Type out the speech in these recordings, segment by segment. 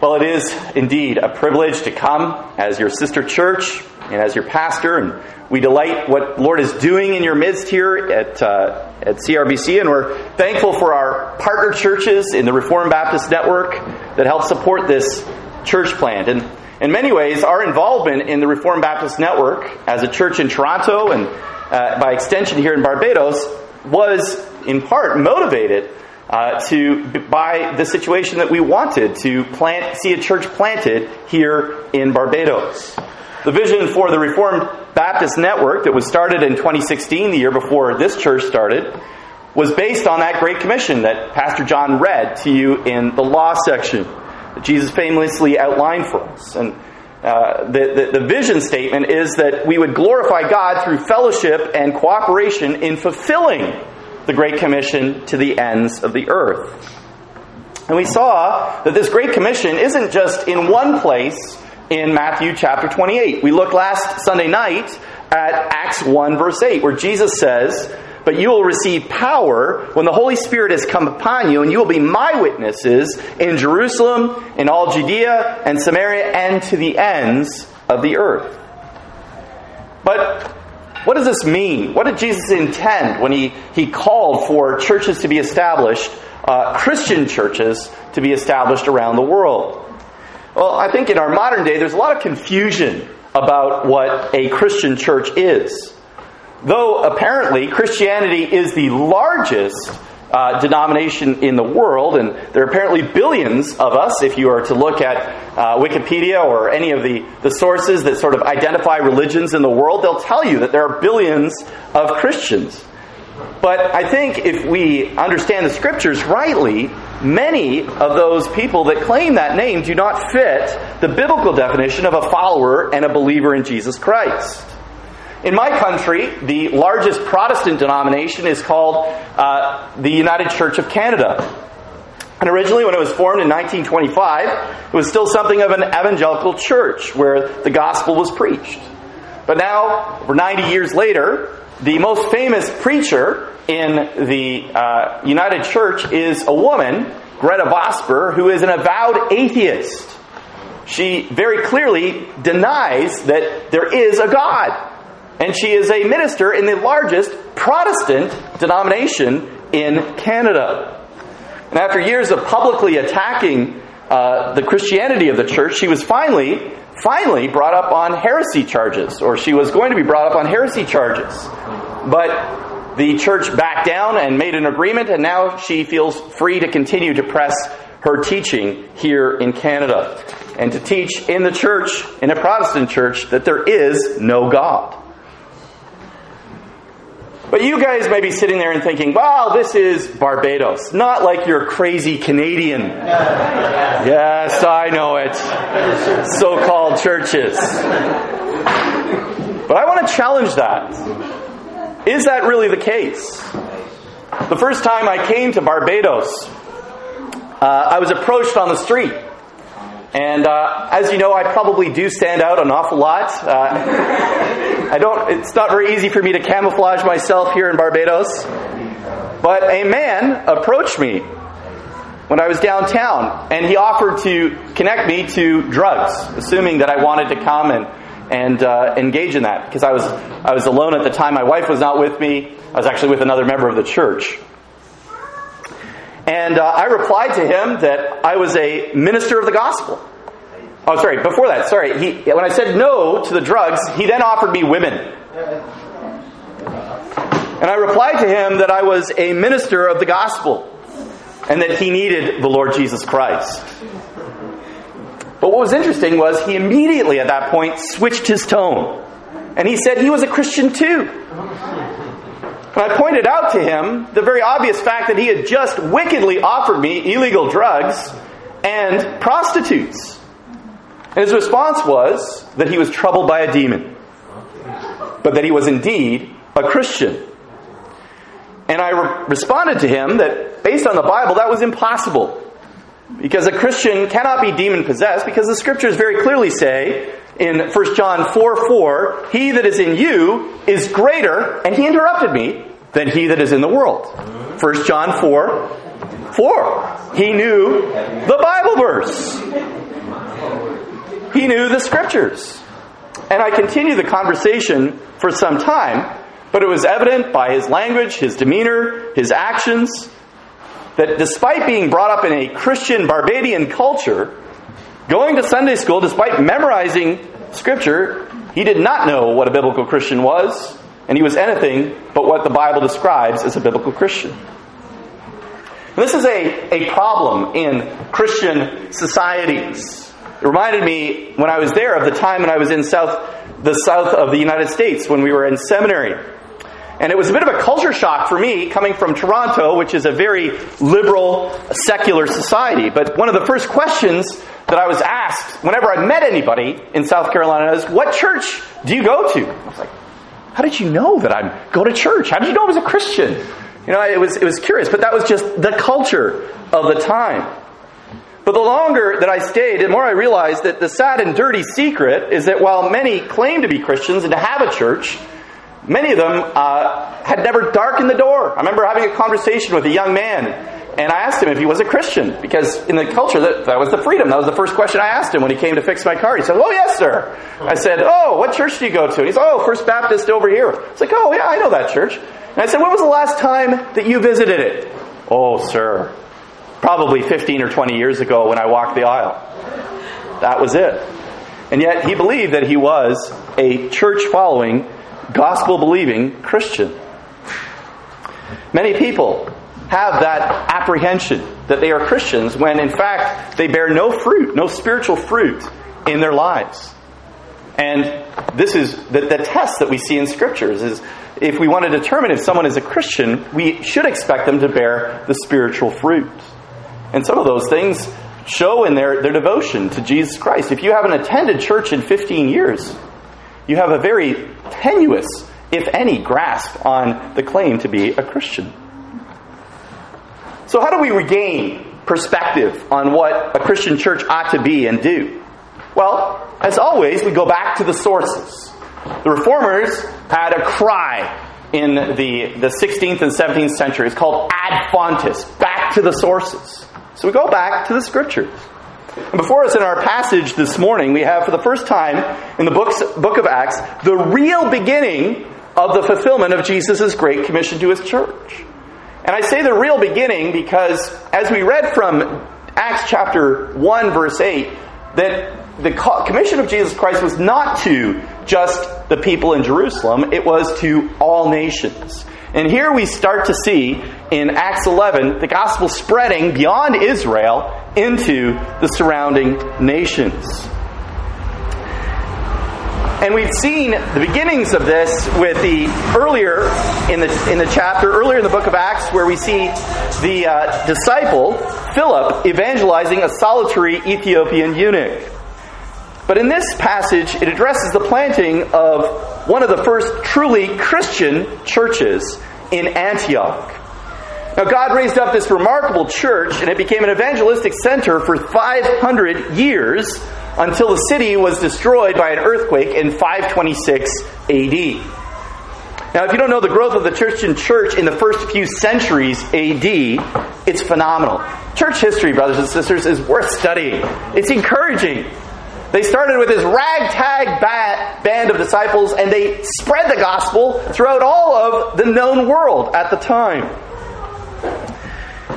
Well, it is indeed a privilege to come as your sister church and as your pastor, and we delight what Lord is doing in your midst here at uh, at CRBC, and we're thankful for our partner churches in the Reformed Baptist Network that help support this church plant. And in many ways, our involvement in the Reformed Baptist Network as a church in Toronto and uh, by extension here in Barbados was in part motivated uh, to by the situation that we wanted to plant, see a church planted here in Barbados. The vision for the Reformed Baptist Network that was started in 2016, the year before this church started, was based on that Great Commission that Pastor John read to you in the law section that Jesus famously outlined for us. And uh, the, the, the vision statement is that we would glorify God through fellowship and cooperation in fulfilling the Great Commission to the ends of the earth. And we saw that this Great Commission isn't just in one place in Matthew chapter 28. We looked last Sunday night at Acts 1 verse 8, where Jesus says, But you will receive power when the Holy Spirit has come upon you, and you will be my witnesses in Jerusalem, in all Judea and Samaria, and to the ends of the earth. But what does this mean? What did Jesus intend when he, he called for churches to be established, uh, Christian churches to be established around the world? Well, I think in our modern day, there's a lot of confusion about what a Christian church is. Though apparently Christianity is the largest uh, denomination in the world, and there are apparently billions of us, if you are to look at uh, Wikipedia or any of the, the sources that sort of identify religions in the world, they'll tell you that there are billions of Christians. But I think if we understand the scriptures rightly, many of those people that claim that name do not fit the biblical definition of a follower and a believer in Jesus Christ. In my country, the largest Protestant denomination is called uh, the United Church of Canada. And originally, when it was formed in 1925, it was still something of an evangelical church where the gospel was preached. But now, over 90 years later, the most famous preacher in the uh, United Church is a woman, Gretta Vosper, who is an avowed atheist. She very clearly denies that there is a God. And she is a minister in the largest Protestant denomination in Canada. And after years of publicly attacking uh, the Christianity of the church, she was finally, finally brought up on heresy charges, or she was going to be brought up on heresy charges. But the church backed down and made an agreement, and now she feels free to continue to press her teaching here in Canada and to teach in the church, in a Protestant church, that there is no God. But you guys may be sitting there and thinking, wow, this is Barbados. Not like you're crazy Canadian. Yes, I know it. So called churches. But I want to challenge that. Is that really the case? The first time I came to Barbados, uh, I was approached on the street. And uh, as you know, I probably do stand out an awful lot. Uh, I don't, it's not very easy for me to camouflage myself here in Barbados. But a man approached me when I was downtown, and he offered to connect me to drugs, assuming that I wanted to come and and uh, engage in that because I was I was alone at the time. My wife was not with me. I was actually with another member of the church. And uh, I replied to him that I was a minister of the gospel. Oh, sorry, before that, sorry. He, when I said no to the drugs, he then offered me women. And I replied to him that I was a minister of the gospel and that he needed the Lord Jesus Christ. But what was interesting was he immediately at that point switched his tone. And he said he was a Christian too. And I pointed out to him the very obvious fact that he had just wickedly offered me illegal drugs and prostitutes. And his response was that he was troubled by a demon, but that he was indeed a Christian. And I re- responded to him that based on the Bible, that was impossible. Because a Christian cannot be demon possessed, because the scriptures very clearly say in 1 John 4 4, He that is in you is greater, and he interrupted me, than he that is in the world. 1 John 4 4. He knew the Bible verse. Knew the scriptures. And I continued the conversation for some time, but it was evident by his language, his demeanor, his actions, that despite being brought up in a Christian Barbadian culture, going to Sunday school, despite memorizing scripture, he did not know what a biblical Christian was, and he was anything but what the Bible describes as a biblical Christian. This is a, a problem in Christian societies. It reminded me when I was there of the time when I was in South, the south of the United States when we were in seminary. And it was a bit of a culture shock for me coming from Toronto, which is a very liberal, secular society. But one of the first questions that I was asked whenever I met anybody in South Carolina is, What church do you go to? I was like, How did you know that I go to church? How did you know I was a Christian? You know, it was, it was curious, but that was just the culture of the time. But the longer that I stayed, the more I realized that the sad and dirty secret is that while many claim to be Christians and to have a church, many of them uh, had never darkened the door. I remember having a conversation with a young man, and I asked him if he was a Christian, because in the culture, that, that was the freedom. That was the first question I asked him when he came to fix my car. He said, Oh, yes, sir. I said, Oh, what church do you go to? And he said, Oh, First Baptist over here. I was like, Oh, yeah, I know that church. And I said, When was the last time that you visited it? Oh, sir, probably 15 or 20 years ago when I walked the aisle. That was it. And yet he believed that he was a church following, gospel believing Christian. Many people have that apprehension that they are Christians when in fact they bear no fruit, no spiritual fruit in their lives. And this is the, the test that we see in scriptures is if we want to determine if someone is a Christian, we should expect them to bear the spiritual fruit. And some of those things show in their, their devotion to Jesus Christ. If you haven't attended church in 15 years, you have a very tenuous, if any, grasp on the claim to be a Christian. So, how do we regain perspective on what a Christian church ought to be and do? Well, as always, we go back to the sources. The reformers had a cry in the, the 16th and 17th century. It's called ad fontes, back to the sources. So we go back to the scriptures. And before us in our passage this morning, we have for the first time in the books, book of Acts the real beginning of the fulfillment of Jesus' great commission to his church. And I say the real beginning because as we read from Acts chapter 1, verse 8, that the commission of Jesus Christ was not to just the people in Jerusalem, it was to all nations. And here we start to see in Acts 11 the gospel spreading beyond Israel into the surrounding nations. And we've seen the beginnings of this with the earlier in the in the chapter earlier in the book of Acts where we see the uh, disciple Philip evangelizing a solitary Ethiopian eunuch. But in this passage, it addresses the planting of one of the first truly Christian churches in Antioch. Now, God raised up this remarkable church, and it became an evangelistic center for 500 years until the city was destroyed by an earthquake in 526 AD. Now, if you don't know the growth of the Christian church in the first few centuries AD, it's phenomenal. Church history, brothers and sisters, is worth studying. It's encouraging. They started with this ragtag band of disciples and they spread the gospel throughout all of the known world at the time.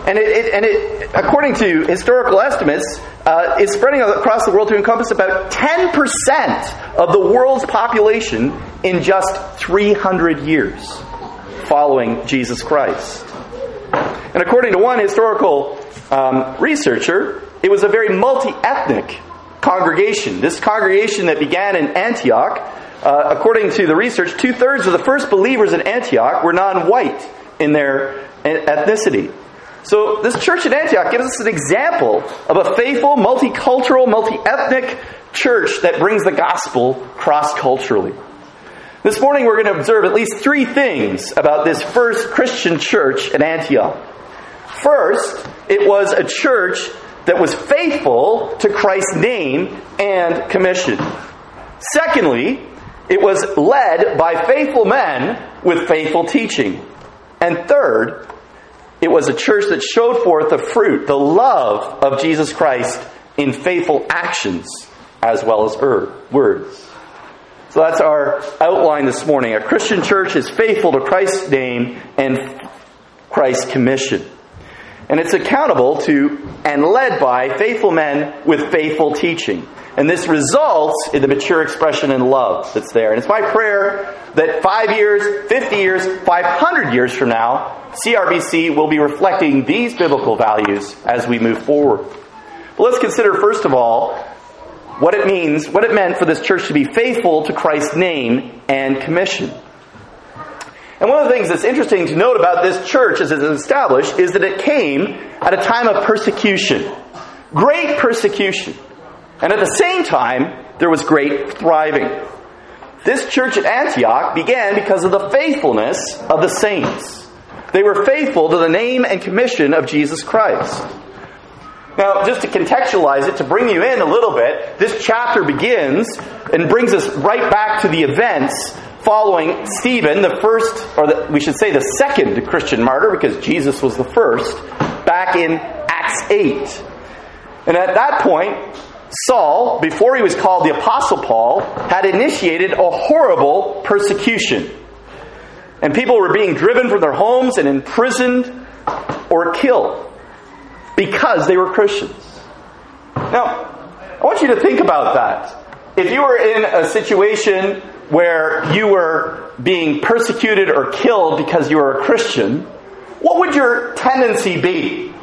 And it, it and it, according to historical estimates, uh, is spreading across the world to encompass about 10% of the world's population in just 300 years following Jesus Christ. And according to one historical um, researcher, it was a very multi ethnic congregation. This congregation that began in Antioch, uh, according to the research, two thirds of the first believers in Antioch were non white in their ethnicity. So, this church in Antioch gives us an example of a faithful, multicultural, multi ethnic church that brings the gospel cross culturally. This morning, we're going to observe at least three things about this first Christian church in Antioch. First, it was a church that was faithful to Christ's name and commission. Secondly, it was led by faithful men with faithful teaching. And third, it was a church that showed forth the fruit, the love of Jesus Christ in faithful actions as well as er, words. So that's our outline this morning. A Christian church is faithful to Christ's name and Christ's commission. And it's accountable to and led by faithful men with faithful teaching. And this results in the mature expression and love that's there. And it's my prayer that five years, 50 years, 500 years from now, CRBC will be reflecting these biblical values as we move forward. But let's consider, first of all, what it means, what it meant for this church to be faithful to Christ's name and commission. And one of the things that's interesting to note about this church as it is established is that it came at a time of persecution. Great persecution. And at the same time, there was great thriving. This church at Antioch began because of the faithfulness of the saints. They were faithful to the name and commission of Jesus Christ. Now, just to contextualize it, to bring you in a little bit, this chapter begins and brings us right back to the events following Stephen, the first, or the, we should say the second Christian martyr, because Jesus was the first, back in Acts 8. And at that point, Saul, before he was called the Apostle Paul, had initiated a horrible persecution. And people were being driven from their homes and imprisoned or killed because they were Christians. Now, I want you to think about that. If you were in a situation where you were being persecuted or killed because you were a Christian, what would your tendency be?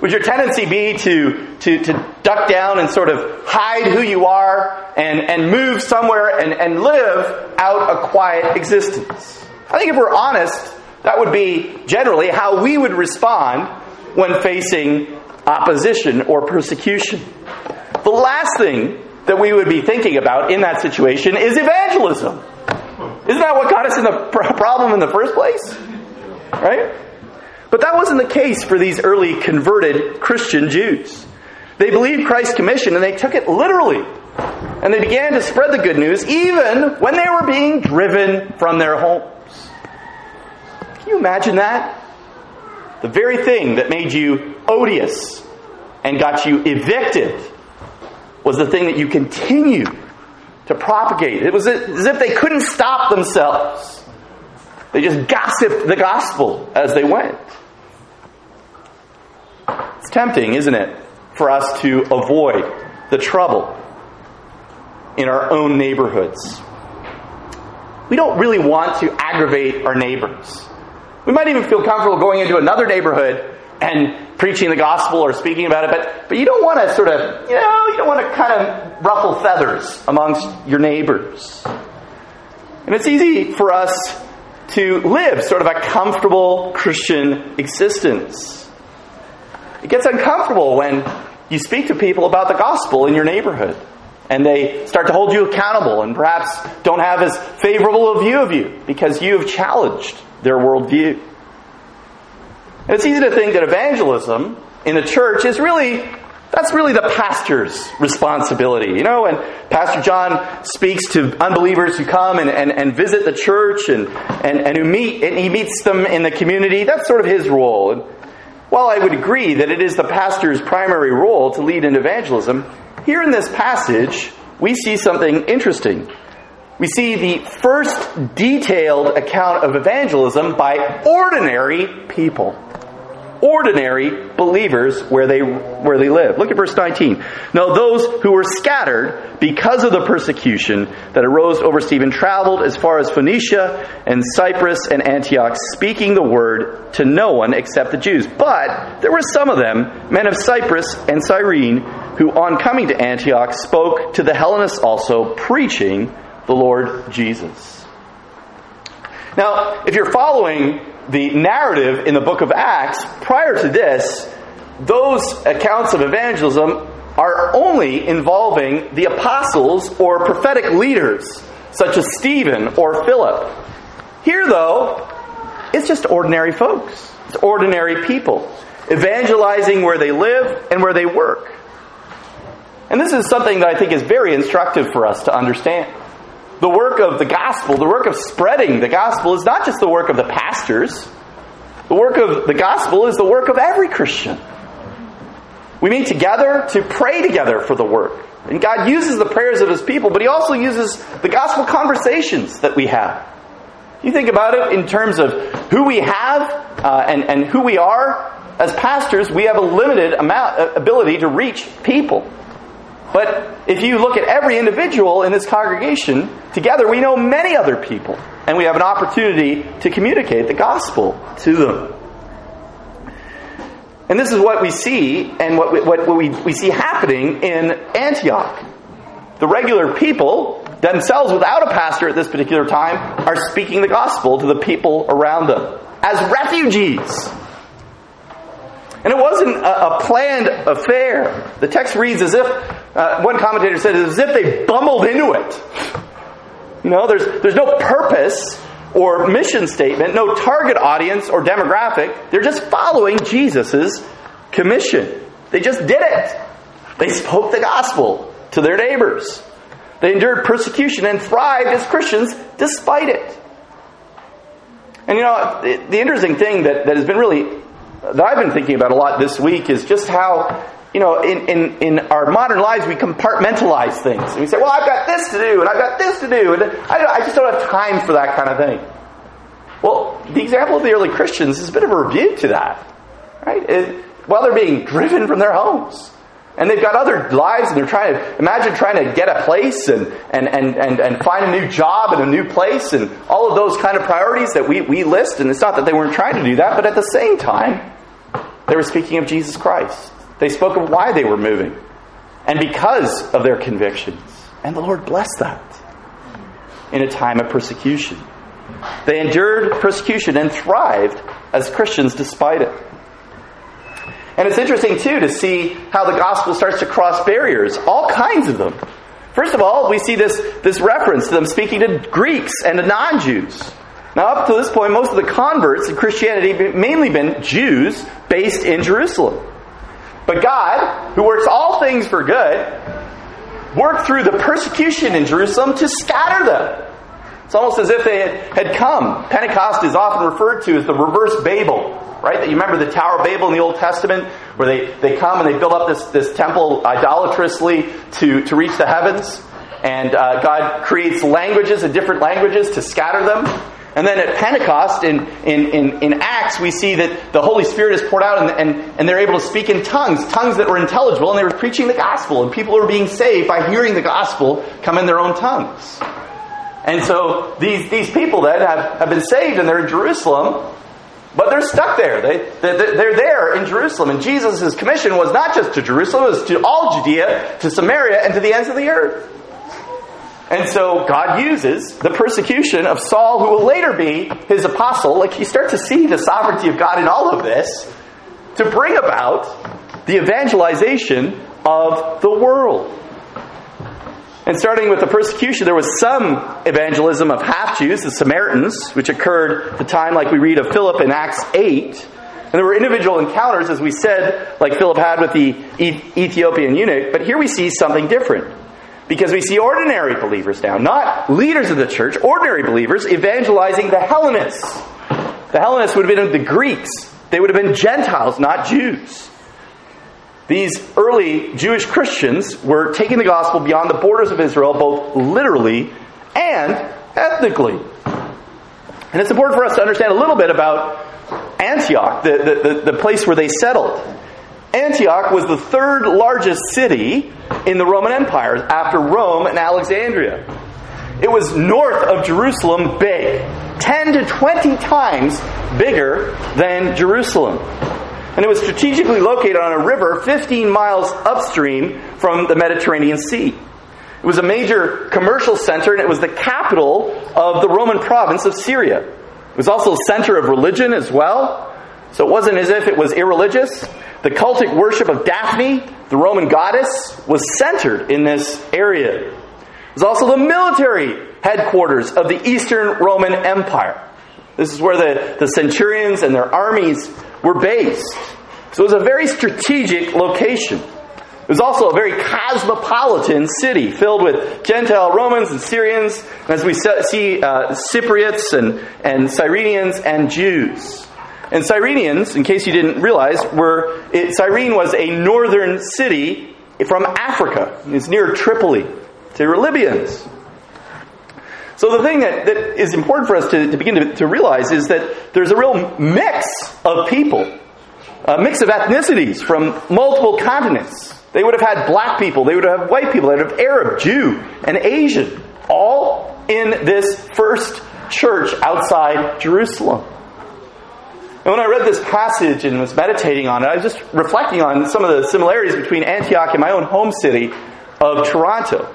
Would your tendency be to, to, to duck down and sort of hide who you are and, and move somewhere and, and live out a quiet existence? I think if we're honest, that would be generally how we would respond when facing opposition or persecution. The last thing that we would be thinking about in that situation is evangelism. Isn't that what got us in the problem in the first place? Right? But that wasn't the case for these early converted Christian Jews. They believed Christ's commission and they took it literally. And they began to spread the good news even when they were being driven from their homes. Can you imagine that? The very thing that made you odious and got you evicted was the thing that you continued to propagate. It was as if they couldn't stop themselves. They just gossiped the gospel as they went. It's tempting, isn't it, for us to avoid the trouble in our own neighborhoods. We don't really want to aggravate our neighbors. We might even feel comfortable going into another neighborhood and preaching the gospel or speaking about it, but, but you don't want to sort of, you know, you don't want to kind of ruffle feathers amongst your neighbors. And it's easy for us to live sort of a comfortable Christian existence. It gets uncomfortable when you speak to people about the gospel in your neighborhood and they start to hold you accountable and perhaps don't have as favorable a view of you because you have challenged their worldview. And it's easy to think that evangelism in the church is really that's really the pastor's responsibility. You know, and Pastor John speaks to unbelievers who come and, and, and visit the church and, and, and who meet and he meets them in the community. That's sort of his role. And while I would agree that it is the pastor's primary role to lead in evangelism, here in this passage, we see something interesting. We see the first detailed account of evangelism by ordinary people ordinary believers where they, where they live. Look at verse 19. Now those who were scattered because of the persecution that arose over Stephen traveled as far as Phoenicia and Cyprus and Antioch, speaking the word to no one except the Jews. But there were some of them, men of Cyprus and Cyrene, who on coming to Antioch spoke to the Hellenists also, preaching the Lord Jesus. Now, if you're following the narrative in the book of Acts, prior to this, those accounts of evangelism are only involving the apostles or prophetic leaders, such as Stephen or Philip. Here, though, it's just ordinary folks. It's ordinary people evangelizing where they live and where they work. And this is something that I think is very instructive for us to understand. The work of the gospel, the work of spreading the gospel, is not just the work of the pastors. The work of the gospel is the work of every Christian. We meet together to pray together for the work. And God uses the prayers of His people, but He also uses the gospel conversations that we have. You think about it in terms of who we have uh, and, and who we are. As pastors, we have a limited amount, uh, ability to reach people. But if you look at every individual in this congregation, together we know many other people, and we have an opportunity to communicate the gospel to them. And this is what we see and what we, what we, we see happening in Antioch. The regular people, themselves without a pastor at this particular time, are speaking the gospel to the people around them as refugees. And it wasn't a, a planned affair. The text reads as if, uh, one commentator said, as if they bumbled into it. No, there's, there's no purpose or mission statement, no target audience or demographic. They're just following Jesus' commission. They just did it. They spoke the gospel to their neighbors. They endured persecution and thrived as Christians despite it. And you know, the interesting thing that, that has been really, that I've been thinking about a lot this week is just how, you know, in, in, in our modern lives we compartmentalize things. And we say, well, I've got this to do, and I've got this to do, and I, I just don't have time for that kind of thing. Well, the example of the early Christians is a bit of a rebuke to that. Right? It, while they're being driven from their homes. And they've got other lives and they're trying to imagine trying to get a place and, and, and, and, and find a new job in a new place and all of those kind of priorities that we, we list. And it's not that they weren't trying to do that, but at the same time, they were speaking of Jesus Christ. They spoke of why they were moving and because of their convictions. And the Lord blessed that in a time of persecution. They endured persecution and thrived as Christians despite it. And it's interesting, too, to see how the gospel starts to cross barriers, all kinds of them. First of all, we see this, this reference to them speaking to Greeks and to non Jews. Now, up to this point, most of the converts in Christianity have mainly been Jews based in Jerusalem. But God, who works all things for good, worked through the persecution in Jerusalem to scatter them. It's almost as if they had, had come. Pentecost is often referred to as the reverse Babel right? That you remember the Tower of Babel in the Old Testament, where they, they come and they build up this, this temple idolatrously to, to reach the heavens. And uh, God creates languages and different languages to scatter them. And then at Pentecost, in, in, in, in, Acts, we see that the Holy Spirit is poured out and, and, and they're able to speak in tongues, tongues that were intelligible, and they were preaching the gospel. And people were being saved by hearing the gospel come in their own tongues. And so these, these people then have, have been saved and they're in Jerusalem, but they're stuck there. They, they're there in Jerusalem. And Jesus' commission was not just to Jerusalem, it was to all Judea, to Samaria, and to the ends of the earth. And so God uses the persecution of Saul, who will later be his apostle. Like you start to see the sovereignty of God in all of this to bring about the evangelization of the world. And starting with the persecution, there was some evangelism of half Jews, the Samaritans, which occurred at the time, like we read of Philip in Acts 8. And there were individual encounters, as we said, like Philip had with the Ethiopian eunuch. But here we see something different. Because we see ordinary believers now, not leaders of the church, ordinary believers evangelizing the Hellenists. The Hellenists would have been the Greeks. They would have been Gentiles, not Jews. These early Jewish Christians were taking the gospel beyond the borders of Israel, both literally and ethnically. And it's important for us to understand a little bit about Antioch, the, the, the, the place where they settled. Antioch was the third largest city in the Roman Empire after Rome and Alexandria. It was north of Jerusalem big, 10 to 20 times bigger than Jerusalem and it was strategically located on a river 15 miles upstream from the Mediterranean Sea. It was a major commercial center, and it was the capital of the Roman province of Syria. It was also a center of religion as well. So it wasn't as if it was irreligious. The cultic worship of Daphne, the Roman goddess, was centered in this area. It was also the military headquarters of the Eastern Roman Empire. This is where the, the centurions and their armies were based. So it was a very strategic location. It was also a very cosmopolitan city filled with Gentile Romans and Syrians, as we see uh, Cypriots and, and Cyrenians and Jews. And Cyrenians, in case you didn't realize, were it, Cyrene was a northern city from Africa. It's near Tripoli. They were Libyans. So the thing that, that is important for us to, to begin to, to realize is that there's a real mix of people, a mix of ethnicities from multiple continents. They would have had black people, they would have white people, they would have Arab, Jew, and Asian, all in this first church outside Jerusalem. And when I read this passage and was meditating on it, I was just reflecting on some of the similarities between Antioch and my own home city of Toronto.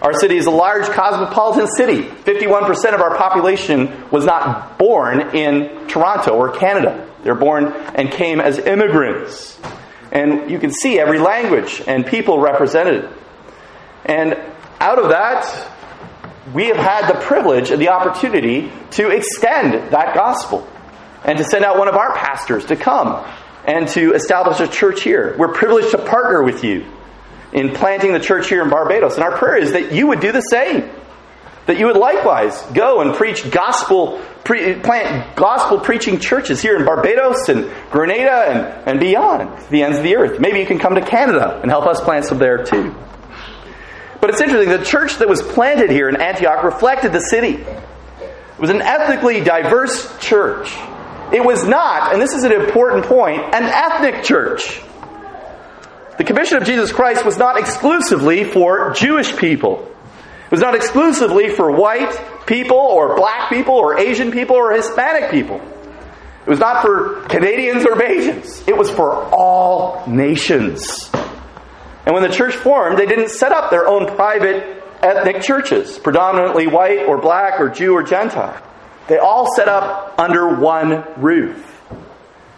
Our city is a large cosmopolitan city. 51% of our population was not born in Toronto or Canada. They're born and came as immigrants. And you can see every language and people represented. And out of that, we have had the privilege and the opportunity to extend that gospel and to send out one of our pastors to come and to establish a church here. We're privileged to partner with you in planting the church here in Barbados. And our prayer is that you would do the same. That you would likewise go and preach gospel, pre- plant gospel preaching churches here in Barbados and Grenada and, and beyond, the ends of the earth. Maybe you can come to Canada and help us plant some there too. But it's interesting, the church that was planted here in Antioch reflected the city. It was an ethnically diverse church. It was not, and this is an important point, an ethnic church. The commission of Jesus Christ was not exclusively for Jewish people. It was not exclusively for white people or black people or Asian people or Hispanic people. It was not for Canadians or Bajans. It was for all nations. And when the church formed, they didn't set up their own private ethnic churches, predominantly white or black or Jew or Gentile. They all set up under one roof.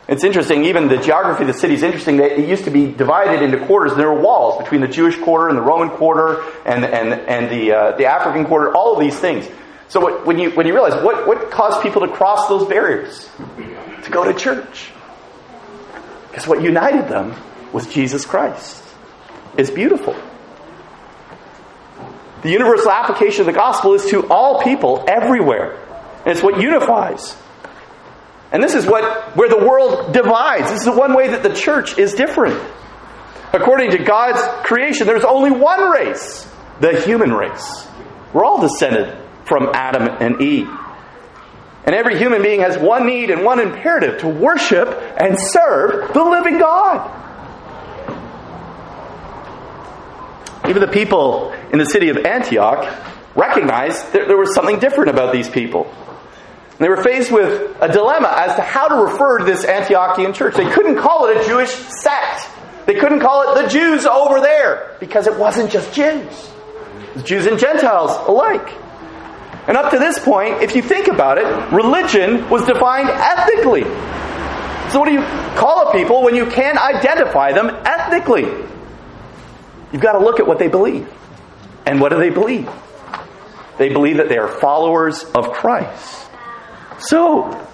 It's interesting, even the geography of the city is interesting. It used to be divided into quarters, there were walls between the Jewish quarter and the Roman quarter and, and, and the, uh, the African quarter, all of these things. So what, when, you, when you realize what, what caused people to cross those barriers? To go to church. Because what united them was Jesus Christ. It's beautiful. The universal application of the gospel is to all people everywhere. And it's what unifies. And this is what where the world divides. This is the one way that the church is different. According to God's creation, there's only one race, the human race. We're all descended from Adam and Eve. And every human being has one need and one imperative to worship and serve the living God. Even the people in the city of Antioch recognized that there was something different about these people. And they were faced with a dilemma as to how to refer to this Antiochian church. They couldn't call it a Jewish sect. They couldn't call it the Jews over there because it wasn't just Jews. It was Jews and Gentiles alike. And up to this point, if you think about it, religion was defined ethnically. So what do you call a people when you can't identify them ethnically? You've got to look at what they believe. And what do they believe? They believe that they are followers of Christ. So,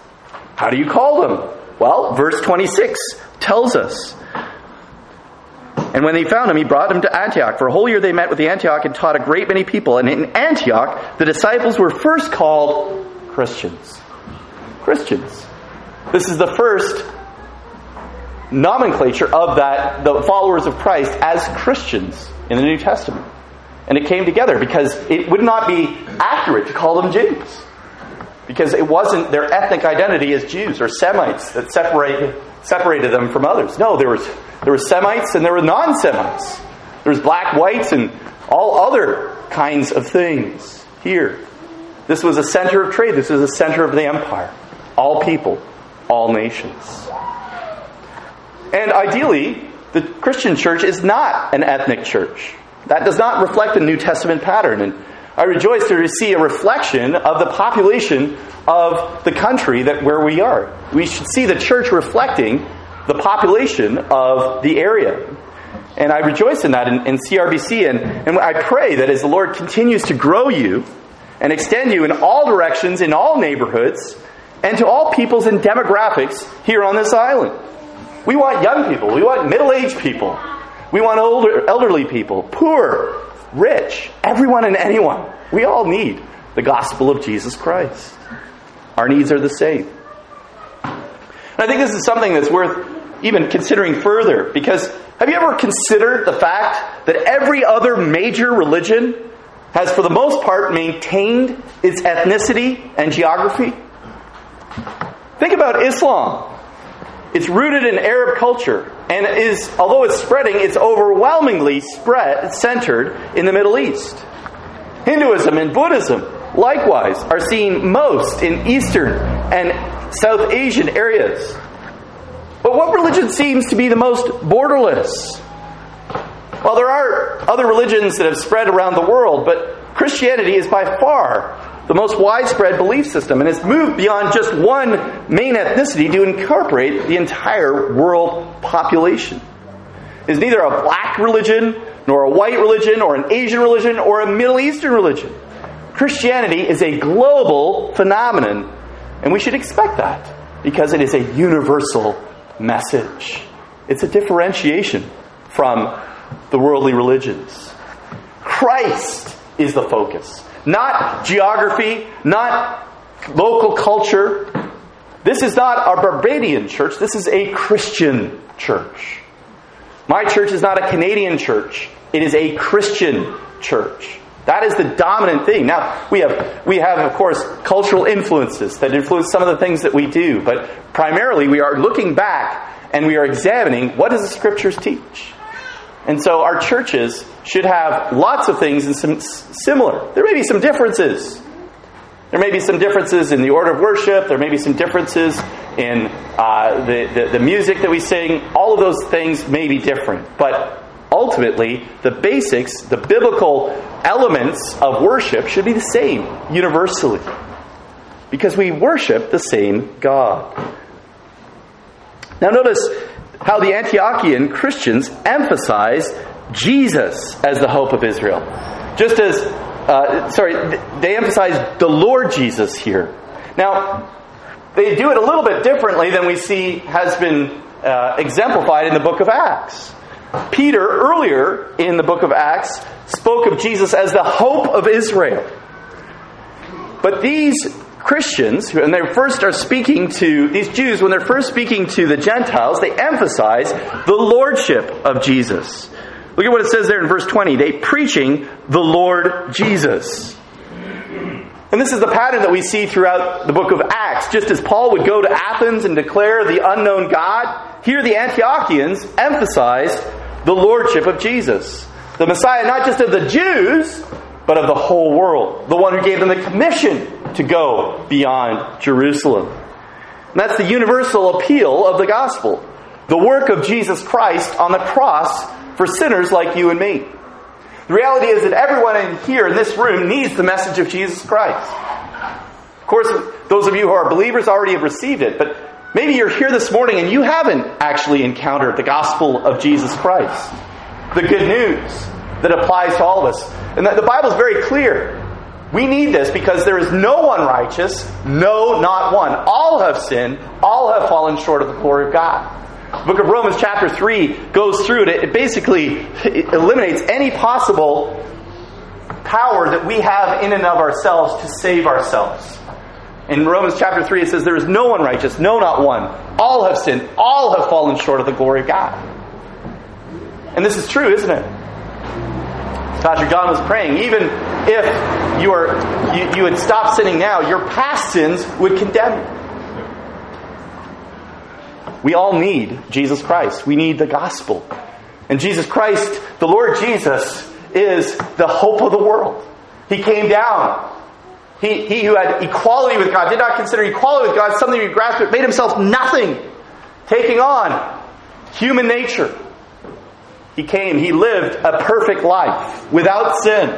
how do you call them? Well, verse 26 tells us. And when they found him, he brought him to Antioch. For a whole year they met with the Antioch and taught a great many people. And in Antioch, the disciples were first called Christians. Christians. This is the first nomenclature of that, the followers of Christ as Christians in the New Testament. And it came together because it would not be accurate to call them Jews because it wasn't their ethnic identity as Jews or Semites that separated, separated them from others. No, there was, there were Semites and there were non Semites. There was black, whites, and all other kinds of things here. This was a center of trade, this was a center of the empire. All people, all nations. And ideally, the Christian church is not an ethnic church. That does not reflect a New Testament pattern. And I rejoice to see a reflection of the population of the country that where we are. We should see the church reflecting the population of the area. And I rejoice in that in, in CRBC. And, and I pray that as the Lord continues to grow you and extend you in all directions, in all neighborhoods, and to all peoples and demographics here on this island. We want young people. We want middle aged people. We want older, elderly people, poor, rich, everyone and anyone. We all need the gospel of Jesus Christ. Our needs are the same. And I think this is something that's worth even considering further because have you ever considered the fact that every other major religion has, for the most part, maintained its ethnicity and geography? Think about Islam. It's rooted in Arab culture and is, although it's spreading, it's overwhelmingly spread centered in the Middle East. Hinduism and Buddhism, likewise, are seen most in Eastern and South Asian areas. But what religion seems to be the most borderless? Well, there are other religions that have spread around the world, but Christianity is by far the most widespread belief system, and it's moved beyond just one main ethnicity to incorporate the entire world population. Is neither a black religion, nor a white religion, or an Asian religion, or a Middle Eastern religion. Christianity is a global phenomenon, and we should expect that because it is a universal message. It's a differentiation from the worldly religions. Christ is the focus. Not geography, not local culture. This is not a Barbadian church, this is a Christian church. My church is not a Canadian church, it is a Christian church. That is the dominant thing. Now, we have, we have, of course, cultural influences that influence some of the things that we do, but primarily we are looking back and we are examining what does the scriptures teach? And so our churches should have lots of things and some similar. There may be some differences. There may be some differences in the order of worship. There may be some differences in uh, the, the, the music that we sing. All of those things may be different. But ultimately, the basics, the biblical elements of worship should be the same universally. Because we worship the same God. Now, notice how the Antiochian Christians emphasize Jesus as the hope of Israel. Just as, uh, sorry, they emphasize the Lord Jesus here. Now, they do it a little bit differently than we see has been uh, exemplified in the book of Acts. Peter, earlier in the book of Acts, spoke of Jesus as the hope of Israel. But these Christians, when they first are speaking to these Jews, when they're first speaking to the Gentiles, they emphasize the lordship of Jesus. Look at what it says there in verse 20. They preaching the Lord Jesus. And this is the pattern that we see throughout the book of Acts. Just as Paul would go to Athens and declare the unknown God, here the Antiochians emphasized the lordship of Jesus. The Messiah, not just of the Jews, but of the whole world. The one who gave them the commission to go beyond Jerusalem. And that's the universal appeal of the gospel. The work of Jesus Christ on the cross for sinners like you and me. The reality is that everyone in here in this room needs the message of Jesus Christ. Of course, those of you who are believers already have received it, but maybe you're here this morning and you haven't actually encountered the gospel of Jesus Christ. The good news that applies to all of us. And the Bible is very clear. We need this because there is no one righteous, no, not one. All have sinned, all have fallen short of the glory of God. The book of Romans, chapter 3, goes through it. It basically eliminates any possible power that we have in and of ourselves to save ourselves. In Romans chapter 3, it says, There is no one righteous, no, not one. All have sinned, all have fallen short of the glory of God. And this is true, isn't it? Pastor John was praying, even if you, are, you, you had sinning now, your past sins would condemn you. We all need Jesus Christ. We need the gospel. And Jesus Christ, the Lord Jesus, is the hope of the world. He came down. He, he who had equality with God did not consider equality with God something to grasp, but made himself nothing, taking on human nature he came, he lived a perfect life without sin.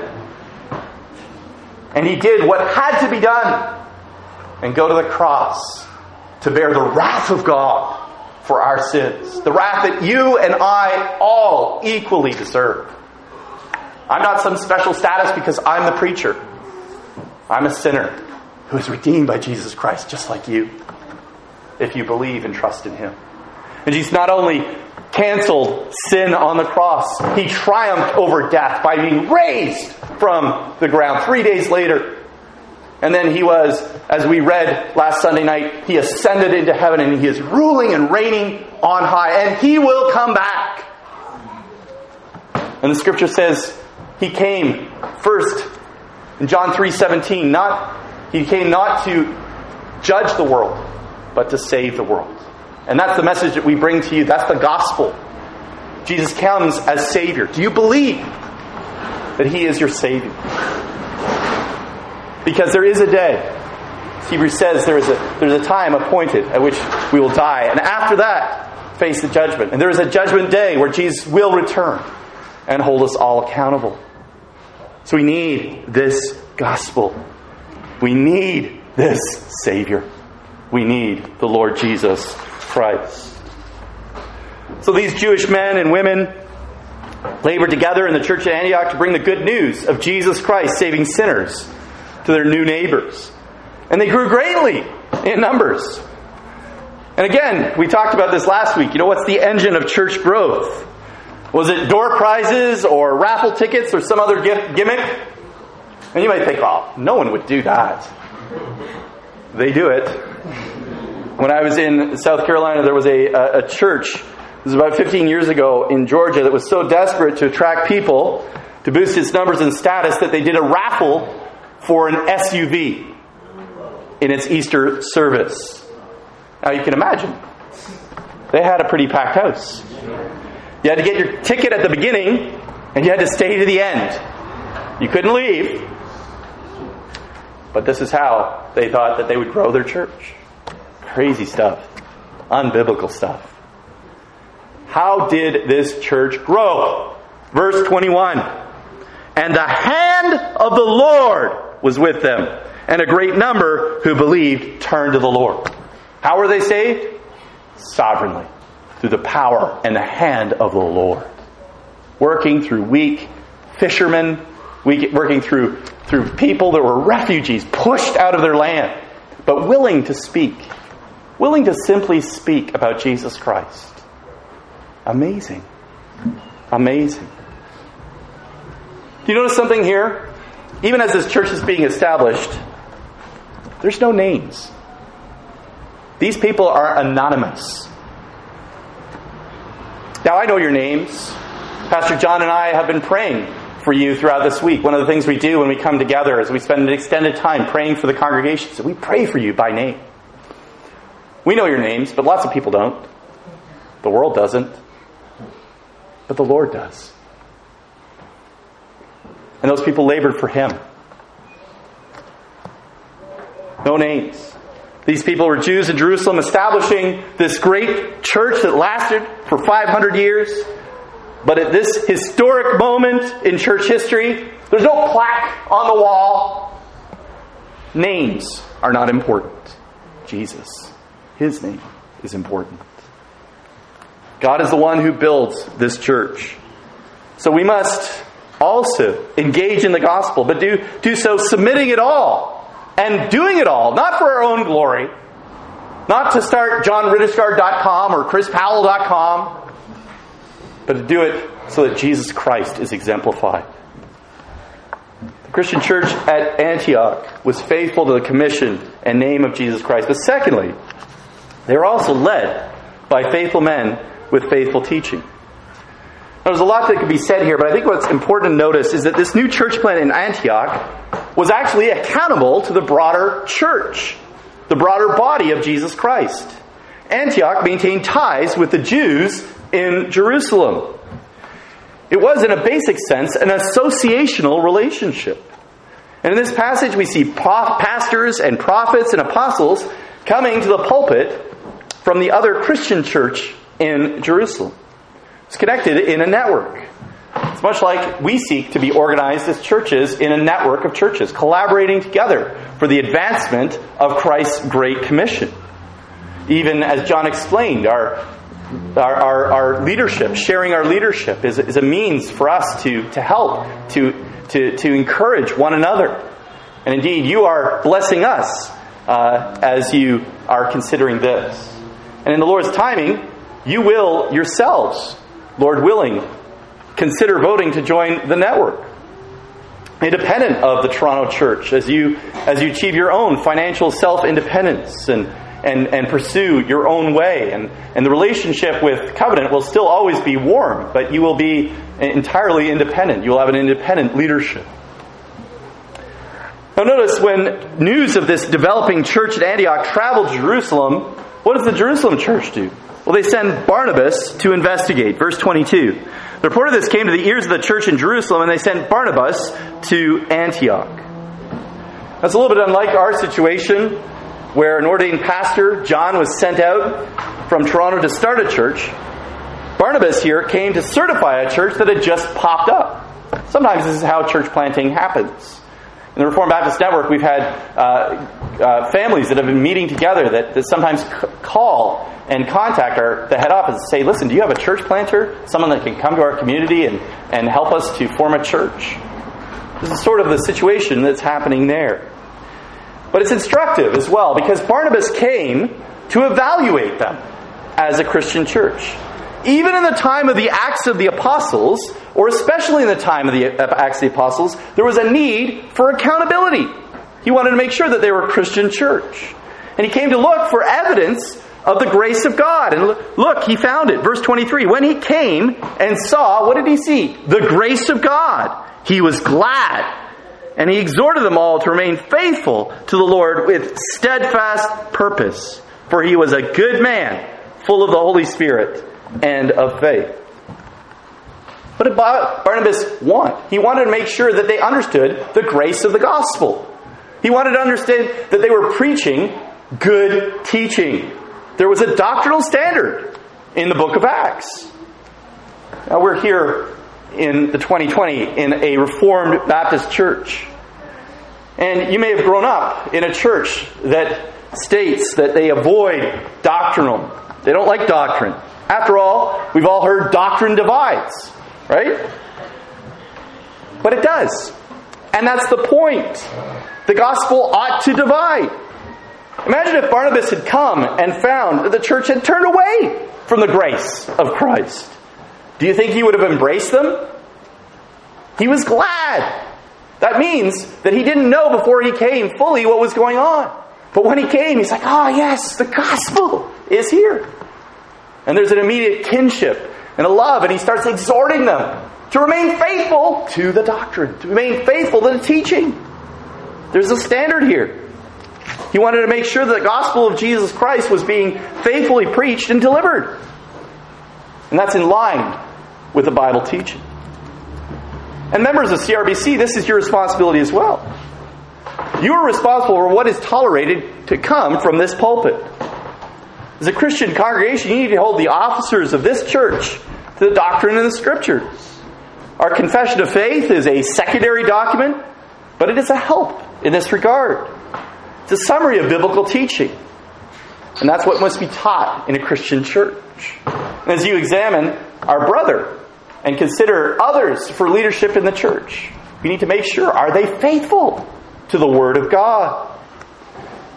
And he did what had to be done and go to the cross to bear the wrath of God for our sins. The wrath that you and I all equally deserve. I'm not some special status because I'm the preacher. I'm a sinner who is redeemed by Jesus Christ, just like you, if you believe and trust in Him. And Jesus not only canceled sin on the cross. He triumphed over death by being raised from the ground three days later. And then he was, as we read last Sunday night, he ascended into heaven and he is ruling and reigning on high. And he will come back. And the scripture says he came first in John 3:17, not he came not to judge the world, but to save the world. And that's the message that we bring to you. That's the gospel. Jesus comes as Savior. Do you believe that He is your Savior? Because there is a day. Hebrews says there is a, there's a time appointed at which we will die. And after that, face the judgment. And there is a judgment day where Jesus will return and hold us all accountable. So we need this gospel. We need this Savior. We need the Lord Jesus Christ. So these Jewish men and women labored together in the church at Antioch to bring the good news of Jesus Christ saving sinners to their new neighbors. And they grew greatly in numbers. And again, we talked about this last week. You know, what's the engine of church growth? Was it door prizes or raffle tickets or some other gimmick? And you might think, oh, no one would do that. They do it. When I was in South Carolina, there was a, a, a church this was about 15 years ago in Georgia that was so desperate to attract people to boost its numbers and status that they did a raffle for an SUV in its Easter service. Now you can imagine. They had a pretty packed house. You had to get your ticket at the beginning and you had to stay to the end. You couldn't leave. But this is how they thought that they would grow their church. Crazy stuff. Unbiblical stuff. How did this church grow? Verse 21. And the hand of the Lord was with them, and a great number who believed turned to the Lord. How were they saved? Sovereignly, through the power and the hand of the Lord. Working through weak fishermen, working through, through people that were refugees, pushed out of their land, but willing to speak, willing to simply speak about Jesus Christ. Amazing. Amazing. Do you notice something here? Even as this church is being established, there's no names. These people are anonymous. Now, I know your names. Pastor John and I have been praying for you throughout this week. One of the things we do when we come together is we spend an extended time praying for the congregation. So we pray for you by name. We know your names, but lots of people don't. The world doesn't but the Lord does. And those people labored for Him. No names. These people were Jews in Jerusalem establishing this great church that lasted for 500 years. But at this historic moment in church history, there's no plaque on the wall. Names are not important. Jesus, His name is important. God is the one who builds this church. So we must also engage in the gospel, but do, do so submitting it all and doing it all, not for our own glory, not to start johnriddiskard.com or chrispowell.com, but to do it so that Jesus Christ is exemplified. The Christian church at Antioch was faithful to the commission and name of Jesus Christ. But secondly, they were also led by faithful men with faithful teaching. Now, there's a lot that could be said here, but I think what's important to notice is that this new church plant in Antioch was actually accountable to the broader church, the broader body of Jesus Christ. Antioch maintained ties with the Jews in Jerusalem. It was, in a basic sense, an associational relationship. And in this passage, we see pastors and prophets and apostles coming to the pulpit from the other Christian church in Jerusalem. It's connected in a network. It's much like we seek to be organized as churches in a network of churches, collaborating together for the advancement of Christ's Great Commission. Even as John explained, our, our, our, our leadership, sharing our leadership, is, is a means for us to, to help, to, to, to encourage one another. And indeed, you are blessing us uh, as you are considering this. And in the Lord's timing, you will yourselves, Lord willing, consider voting to join the network. independent of the Toronto church as you as you achieve your own financial self-independence and and, and pursue your own way. And, and the relationship with covenant will still always be warm, but you will be entirely independent. You will have an independent leadership. Now, notice when news of this developing church at Antioch traveled to Jerusalem, what does the Jerusalem church do? Well, they send Barnabas to investigate. Verse 22. The report of this came to the ears of the church in Jerusalem, and they sent Barnabas to Antioch. That's a little bit unlike our situation, where an ordained pastor, John, was sent out from Toronto to start a church. Barnabas here came to certify a church that had just popped up. Sometimes this is how church planting happens. In the Reformed Baptist Network, we've had uh, uh, families that have been meeting together that, that sometimes c- call and contact our, the head office and say, listen, do you have a church planter? Someone that can come to our community and, and help us to form a church? This is sort of the situation that's happening there. But it's instructive as well because Barnabas came to evaluate them as a Christian church. Even in the time of the Acts of the Apostles, or especially in the time of the Acts of the Apostles, there was a need for accountability. He wanted to make sure that they were a Christian church. And he came to look for evidence of the grace of God. And look, he found it. Verse 23. When he came and saw, what did he see? The grace of God. He was glad. And he exhorted them all to remain faithful to the Lord with steadfast purpose. For he was a good man, full of the Holy Spirit and of faith. What did Barnabas want? He wanted to make sure that they understood the grace of the gospel. He wanted to understand that they were preaching good teaching. There was a doctrinal standard in the book of Acts. Now we're here in the 2020 in a Reformed Baptist church. And you may have grown up in a church that states that they avoid doctrinal. They don't like doctrine. After all, we've all heard doctrine divides, right? But it does. And that's the point. The gospel ought to divide. Imagine if Barnabas had come and found that the church had turned away from the grace of Christ. Do you think he would have embraced them? He was glad. That means that he didn't know before he came fully what was going on. But when he came, he's like, ah, oh, yes, the gospel is here. And there's an immediate kinship and a love, and he starts exhorting them to remain faithful to the doctrine, to remain faithful to the teaching. There's a standard here. He wanted to make sure that the gospel of Jesus Christ was being faithfully preached and delivered. And that's in line with the Bible teaching. And members of CRBC, this is your responsibility as well. You are responsible for what is tolerated to come from this pulpit. As a Christian congregation, you need to hold the officers of this church to the doctrine and the scriptures. Our confession of faith is a secondary document, but it is a help in this regard. It's a summary of biblical teaching. And that's what must be taught in a Christian church. And as you examine our brother and consider others for leadership in the church, you need to make sure are they faithful to the Word of God?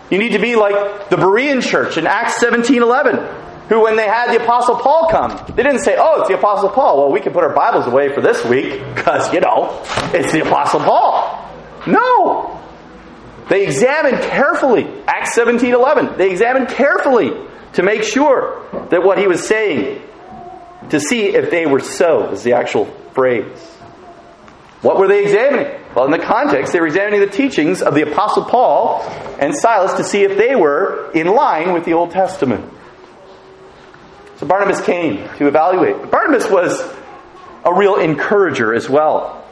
You need to be like the Berean church in Acts 17:11 who, when they had the Apostle Paul come, they didn't say, oh, it's the Apostle Paul. Well, we can put our Bibles away for this week because, you know, it's the Apostle Paul. No. They examined carefully, Acts 17 11. They examined carefully to make sure that what he was saying, to see if they were so, is the actual phrase. What were they examining? Well, in the context, they were examining the teachings of the Apostle Paul and Silas to see if they were in line with the Old Testament. So Barnabas came to evaluate. Barnabas was a real encourager as well.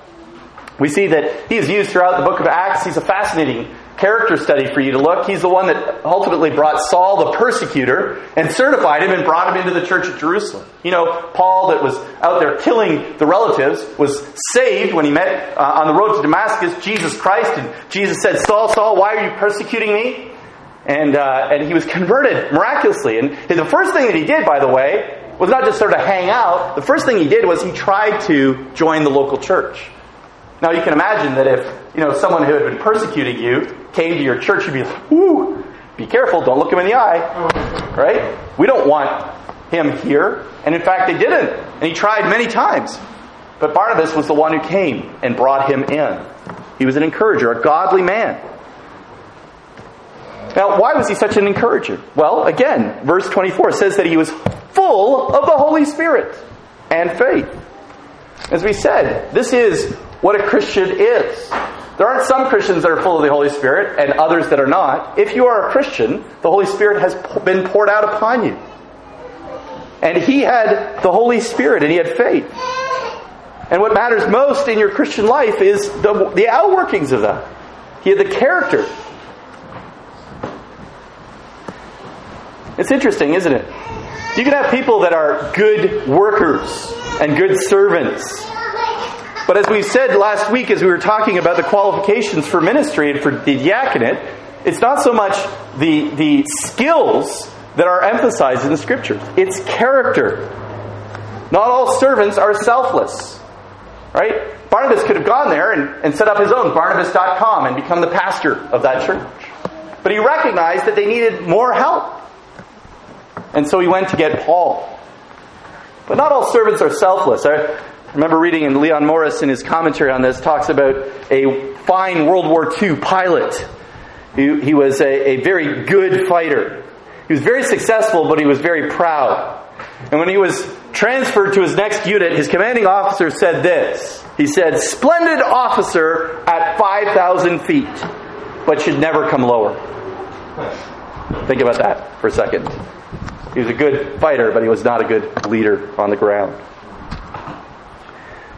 We see that he is used throughout the book of Acts. He's a fascinating character study for you to look. He's the one that ultimately brought Saul the persecutor and certified him and brought him into the church at Jerusalem. You know, Paul that was out there killing the relatives was saved when he met uh, on the road to Damascus Jesus Christ and Jesus said, Saul, Saul, why are you persecuting me? And, uh, and he was converted miraculously. And the first thing that he did, by the way, was not just sort of hang out. The first thing he did was he tried to join the local church. Now you can imagine that if you know someone who had been persecuting you came to your church, you'd be like, "Ooh, be careful! Don't look him in the eye." Right? We don't want him here, and in fact, they didn't. And he tried many times, but Barnabas was the one who came and brought him in. He was an encourager, a godly man. Now, why was he such an encourager? Well, again, verse 24 says that he was full of the Holy Spirit and faith. As we said, this is what a Christian is. There aren't some Christians that are full of the Holy Spirit and others that are not. If you are a Christian, the Holy Spirit has been poured out upon you. And he had the Holy Spirit and he had faith. And what matters most in your Christian life is the, the outworkings of that. He had the character. It's interesting, isn't it? You can have people that are good workers and good servants. But as we said last week, as we were talking about the qualifications for ministry and for the diaconate, it's not so much the, the skills that are emphasized in the scriptures, it's character. Not all servants are selfless. Right? Barnabas could have gone there and, and set up his own Barnabas.com and become the pastor of that church. But he recognized that they needed more help. And so he went to get Paul. But not all servants are selfless. I remember reading in Leon Morris in his commentary on this talks about a fine World War II pilot. He, he was a, a very good fighter. He was very successful, but he was very proud. And when he was transferred to his next unit, his commanding officer said this. He said, Splendid officer at 5,000 feet, but should never come lower. Think about that for a second. He was a good fighter, but he was not a good leader on the ground.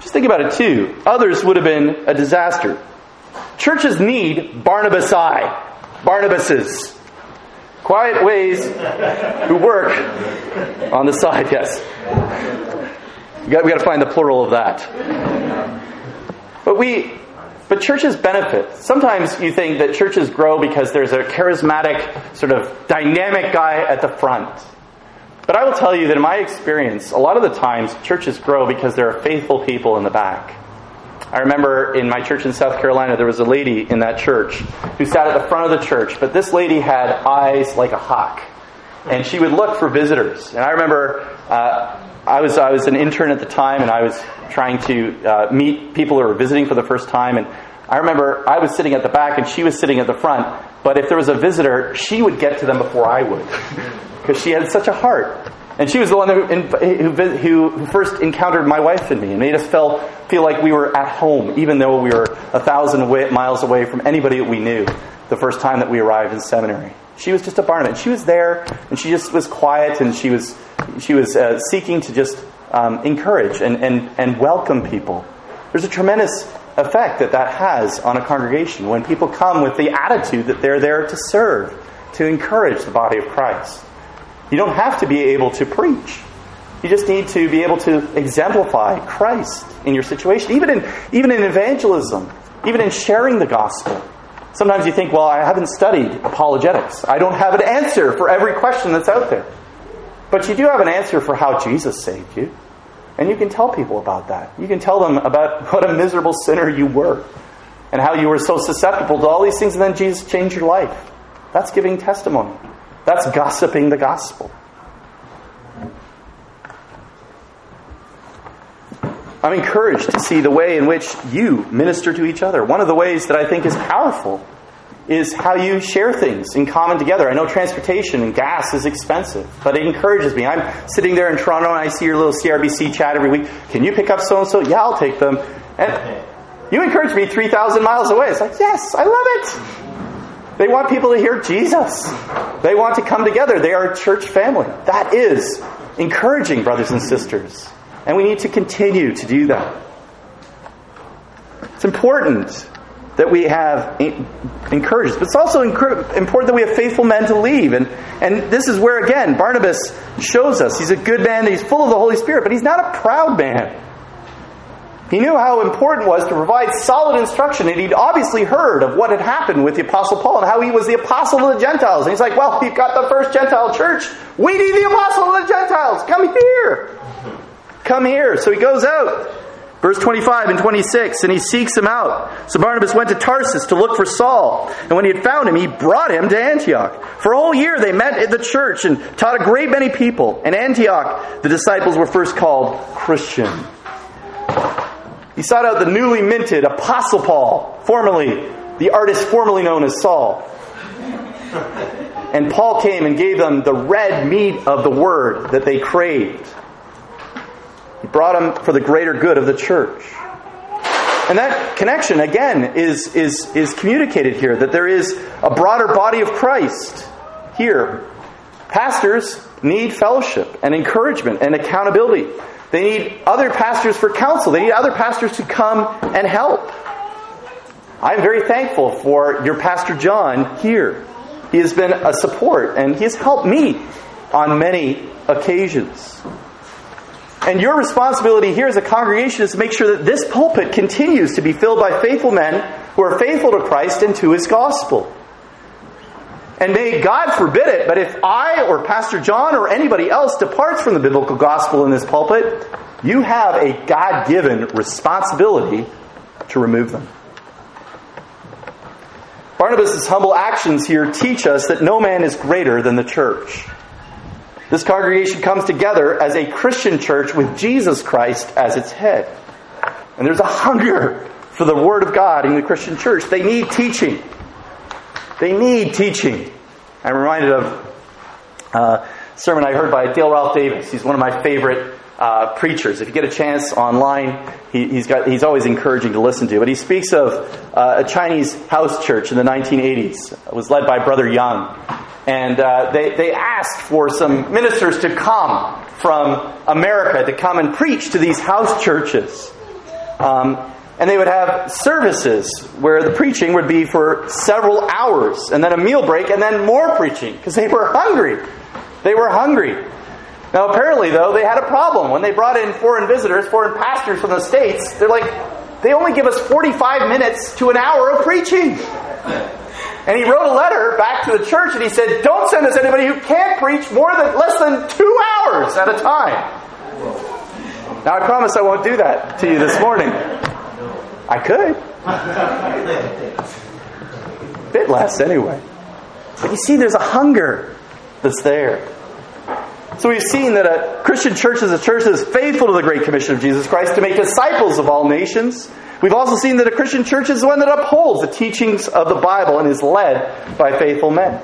Just think about it too. Others would have been a disaster. Churches need Barnabasi, Barnabases. Quiet ways who work on the side, yes. We got, we got to find the plural of that. But we, but churches benefit. Sometimes you think that churches grow because there's a charismatic, sort of dynamic guy at the front. But I will tell you that in my experience, a lot of the times churches grow because there are faithful people in the back. I remember in my church in South Carolina, there was a lady in that church who sat at the front of the church, but this lady had eyes like a hawk. And she would look for visitors. And I remember uh, I, was, I was an intern at the time, and I was trying to uh, meet people who were visiting for the first time. And I remember I was sitting at the back, and she was sitting at the front. But if there was a visitor, she would get to them before I would. Because she had such a heart. And she was the one who, who, who, first encountered my wife and me and made us feel, feel like we were at home, even though we were a thousand miles away from anybody that we knew the first time that we arrived in seminary. She was just a Barnabas. She was there, and she just was quiet, and she was, she was uh, seeking to just um, encourage and, and, and welcome people. There's a tremendous effect that that has on a congregation when people come with the attitude that they're there to serve, to encourage the body of Christ. You don't have to be able to preach. You just need to be able to exemplify Christ in your situation, even in, even in evangelism, even in sharing the gospel. Sometimes you think, well, I haven't studied apologetics. I don't have an answer for every question that's out there. But you do have an answer for how Jesus saved you. And you can tell people about that. You can tell them about what a miserable sinner you were and how you were so susceptible to all these things, and then Jesus changed your life. That's giving testimony. That's gossiping the gospel. I'm encouraged to see the way in which you minister to each other. One of the ways that I think is powerful is how you share things in common together. I know transportation and gas is expensive, but it encourages me. I'm sitting there in Toronto and I see your little CRBC chat every week. Can you pick up so and so? Yeah, I'll take them. And you encourage me 3,000 miles away. It's like, yes, I love it. They want people to hear Jesus. They want to come together. They are a church family. That is encouraging, brothers and sisters. And we need to continue to do that. It's important that we have encouraged. but it's also important that we have faithful men to leave. And, and this is where, again, Barnabas shows us he's a good man, he's full of the Holy Spirit, but he's not a proud man. He knew how important it was to provide solid instruction, and he'd obviously heard of what had happened with the Apostle Paul and how he was the apostle of the Gentiles. And he's like, Well, we've got the first Gentile church. We need the apostle of the Gentiles. Come here. Come here. So he goes out. Verse 25 and 26, and he seeks him out. So Barnabas went to Tarsus to look for Saul. And when he had found him, he brought him to Antioch. For a whole year they met at the church and taught a great many people. In Antioch, the disciples were first called Christian. He sought out the newly minted Apostle Paul, formerly the artist formerly known as Saul. And Paul came and gave them the red meat of the word that they craved. He brought them for the greater good of the church. And that connection, again, is, is, is communicated here that there is a broader body of Christ here. Pastors need fellowship and encouragement and accountability. They need other pastors for counsel. They need other pastors to come and help. I'm very thankful for your Pastor John here. He has been a support and he has helped me on many occasions. And your responsibility here as a congregation is to make sure that this pulpit continues to be filled by faithful men who are faithful to Christ and to his gospel. And may God forbid it, but if I or Pastor John or anybody else departs from the biblical gospel in this pulpit, you have a God given responsibility to remove them. Barnabas' humble actions here teach us that no man is greater than the church. This congregation comes together as a Christian church with Jesus Christ as its head. And there's a hunger for the Word of God in the Christian church. They need teaching. They need teaching. I'm reminded of uh, a sermon I heard by Dale Ralph Davis. He's one of my favorite uh, preachers. If you get a chance online, he, has got, he's always encouraging to listen to. But he speaks of uh, a Chinese house church in the 1980s. It was led by Brother Young. And uh, they, they asked for some ministers to come from America to come and preach to these house churches. Um, and they would have services where the preaching would be for several hours, and then a meal break, and then more preaching because they were hungry. They were hungry. Now, apparently, though, they had a problem. When they brought in foreign visitors, foreign pastors from the States, they're like, they only give us 45 minutes to an hour of preaching. And he wrote a letter back to the church and he said, Don't send us anybody who can't preach more than less than two hours at a time. Now, I promise I won't do that to you this morning. I could. A bit less, anyway. But you see, there's a hunger that's there. So we've seen that a Christian church is a church that is faithful to the Great Commission of Jesus Christ to make disciples of all nations. We've also seen that a Christian church is one that upholds the teachings of the Bible and is led by faithful men.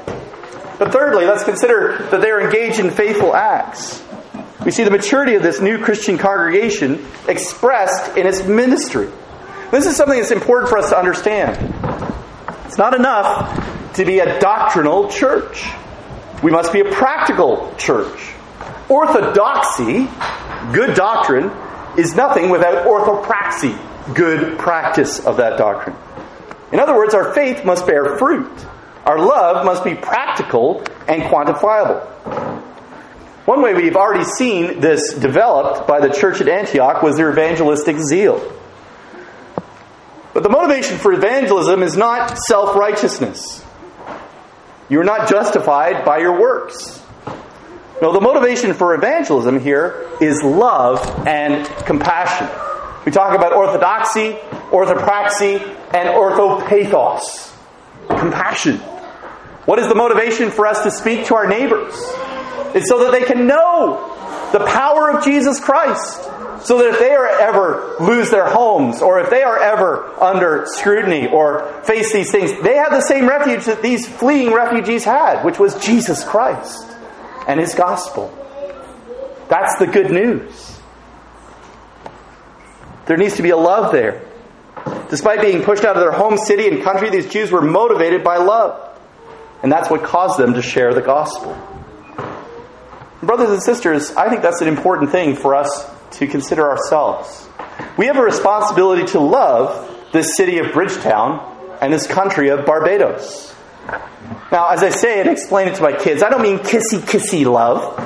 But thirdly, let's consider that they are engaged in faithful acts. We see the maturity of this new Christian congregation expressed in its ministry. This is something that's important for us to understand. It's not enough to be a doctrinal church. We must be a practical church. Orthodoxy, good doctrine, is nothing without orthopraxy, good practice of that doctrine. In other words, our faith must bear fruit. Our love must be practical and quantifiable. One way we've already seen this developed by the church at Antioch was their evangelistic zeal. But the motivation for evangelism is not self righteousness. You're not justified by your works. No, the motivation for evangelism here is love and compassion. We talk about orthodoxy, orthopraxy, and orthopathos. Compassion. What is the motivation for us to speak to our neighbors? It's so that they can know the power of Jesus Christ. So that if they are ever lose their homes, or if they are ever under scrutiny, or face these things, they have the same refuge that these fleeing refugees had, which was Jesus Christ and His gospel. That's the good news. There needs to be a love there. Despite being pushed out of their home city and country, these Jews were motivated by love. And that's what caused them to share the gospel. Brothers and sisters, I think that's an important thing for us to consider ourselves. We have a responsibility to love this city of Bridgetown and this country of Barbados. Now, as I say and explain it to my kids, I don't mean kissy kissy love.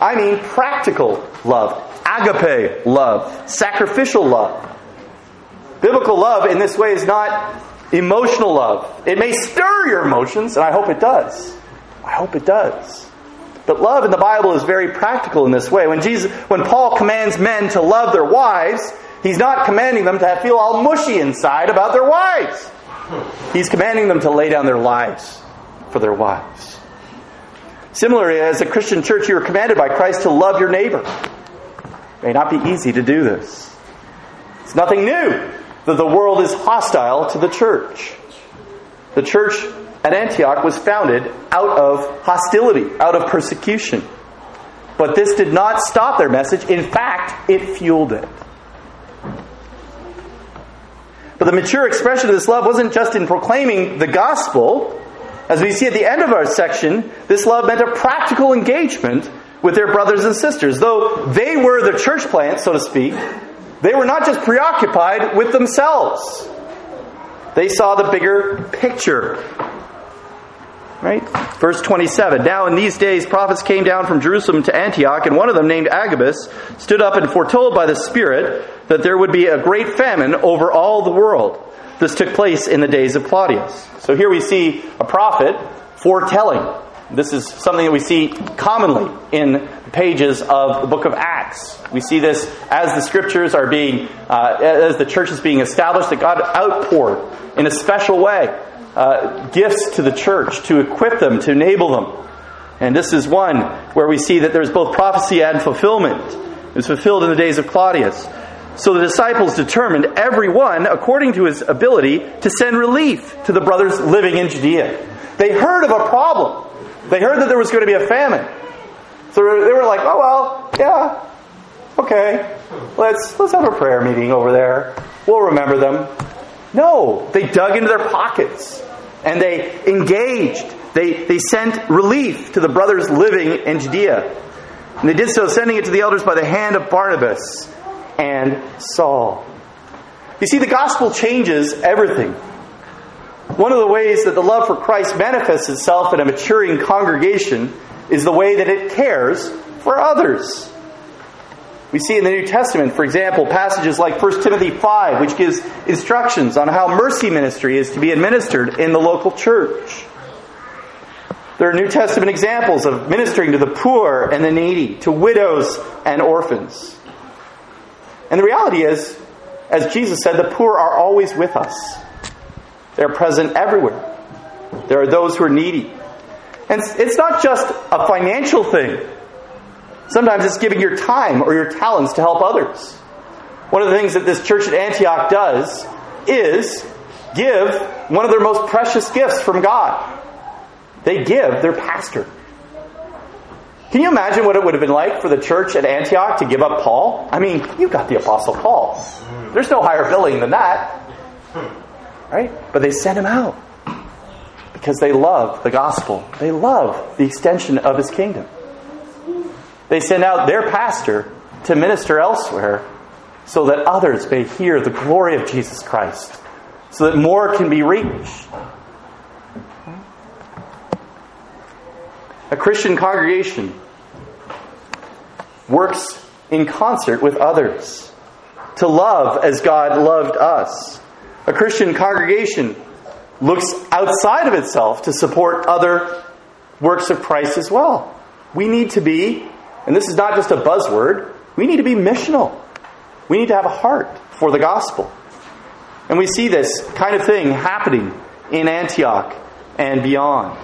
I mean practical love, agape love, sacrificial love. Biblical love in this way is not emotional love. It may stir your emotions, and I hope it does. I hope it does. But love in the Bible is very practical in this way. When Jesus, when Paul commands men to love their wives, he's not commanding them to feel all mushy inside about their wives. He's commanding them to lay down their lives for their wives. Similarly, as a Christian church, you are commanded by Christ to love your neighbor. It may not be easy to do this. It's nothing new that the world is hostile to the church. The church at Antioch was founded out of hostility, out of persecution. But this did not stop their message. In fact, it fueled it. But the mature expression of this love wasn't just in proclaiming the gospel. As we see at the end of our section, this love meant a practical engagement with their brothers and sisters. Though they were the church plant, so to speak, they were not just preoccupied with themselves. They saw the bigger picture. Right? Verse 27. Now in these days prophets came down from Jerusalem to Antioch, and one of them, named Agabus, stood up and foretold by the Spirit that there would be a great famine over all the world. This took place in the days of Claudius. So here we see a prophet foretelling. This is something that we see commonly in the pages of the book of Acts. We see this as the scriptures are being, uh, as the church is being established, that God outpoured in a special way uh, gifts to the church to equip them, to enable them. And this is one where we see that there's both prophecy and fulfillment. It was fulfilled in the days of Claudius. So the disciples determined, every one according to his ability, to send relief to the brothers living in Judea. They heard of a problem. They heard that there was going to be a famine. So they were like, oh, well, yeah, okay, let's, let's have a prayer meeting over there. We'll remember them. No, they dug into their pockets and they engaged. They, they sent relief to the brothers living in Judea. And they did so, sending it to the elders by the hand of Barnabas and Saul. You see, the gospel changes everything. One of the ways that the love for Christ manifests itself in a maturing congregation is the way that it cares for others. We see in the New Testament, for example, passages like 1 Timothy 5, which gives instructions on how mercy ministry is to be administered in the local church. There are New Testament examples of ministering to the poor and the needy, to widows and orphans. And the reality is, as Jesus said, the poor are always with us. They're present everywhere. There are those who are needy. And it's not just a financial thing. Sometimes it's giving your time or your talents to help others. One of the things that this church at Antioch does is give one of their most precious gifts from God. They give their pastor. Can you imagine what it would have been like for the church at Antioch to give up Paul? I mean, you've got the Apostle Paul. There's no higher billing than that. Right? But they sent him out because they love the gospel. They love the extension of his kingdom. They send out their pastor to minister elsewhere so that others may hear the glory of Jesus Christ, so that more can be reached. A Christian congregation works in concert with others to love as God loved us. A Christian congregation looks outside of itself to support other works of Christ as well. We need to be, and this is not just a buzzword, we need to be missional. We need to have a heart for the gospel. And we see this kind of thing happening in Antioch and beyond.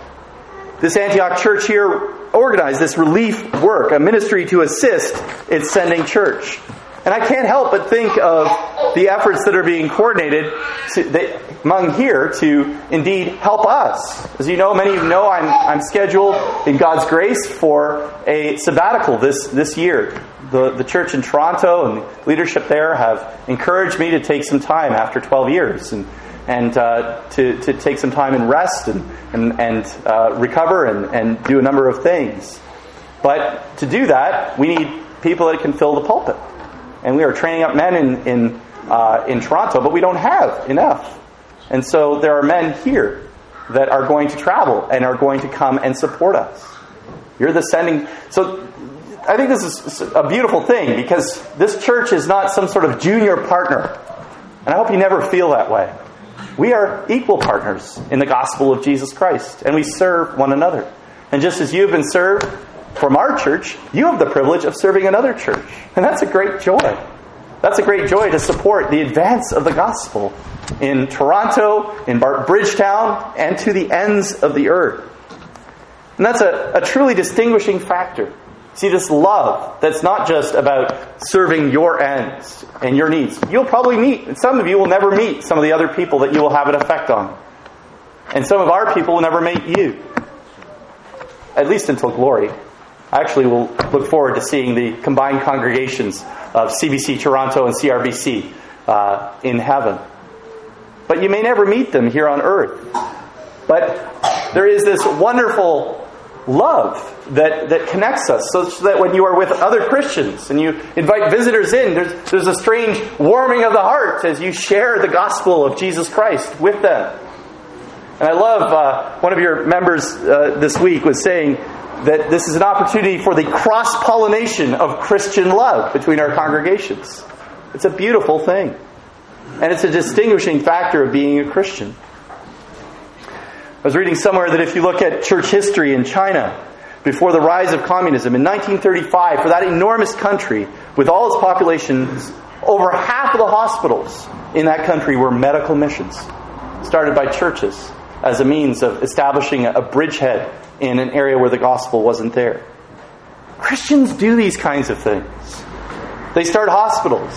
This Antioch church here organized this relief work, a ministry to assist its sending church. And I can't help but think of the efforts that are being coordinated to, that, among here to indeed help us. As you know, many of you know, I'm, I'm scheduled in God's grace for a sabbatical this, this year. The, the church in Toronto and leadership there have encouraged me to take some time after 12 years and, and uh, to, to take some time and rest and, and, and uh, recover and, and do a number of things. But to do that, we need people that can fill the pulpit and we are training up men in in uh, in Toronto, but we don't have enough. And so there are men here that are going to travel and are going to come and support us. You're the sending. So I think this is a beautiful thing because this church is not some sort of junior partner. And I hope you never feel that way. We are equal partners in the gospel of Jesus Christ, and we serve one another. And just as you've been served from our church, you have the privilege of serving another church. And that's a great joy. That's a great joy to support the advance of the gospel in Toronto, in Bridgetown, and to the ends of the earth. And that's a, a truly distinguishing factor. See, this love that's not just about serving your ends and your needs. You'll probably meet, some of you will never meet some of the other people that you will have an effect on. And some of our people will never meet you. At least until glory. I actually will look forward to seeing the combined congregations of CBC Toronto and CRBC uh, in heaven. But you may never meet them here on earth. But there is this wonderful love that, that connects us so that when you are with other Christians and you invite visitors in, there's, there's a strange warming of the heart as you share the gospel of Jesus Christ with them. And I love uh, one of your members uh, this week was saying that this is an opportunity for the cross pollination of Christian love between our congregations. It's a beautiful thing. And it's a distinguishing factor of being a Christian. I was reading somewhere that if you look at church history in China, before the rise of communism in 1935, for that enormous country, with all its population, over half of the hospitals in that country were medical missions, started by churches as a means of establishing a bridgehead in an area where the gospel wasn't there. Christians do these kinds of things. They start hospitals.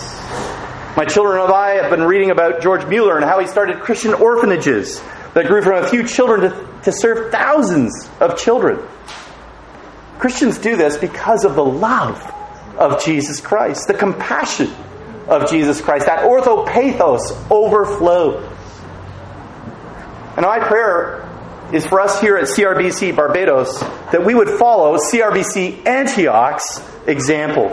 My children and I have been reading about George Mueller and how he started Christian orphanages that grew from a few children to, to serve thousands of children. Christians do this because of the love of Jesus Christ, the compassion of Jesus Christ. That orthopathos overflow. And my prayer is for us here at CRBC Barbados that we would follow CRBC Antioch's example.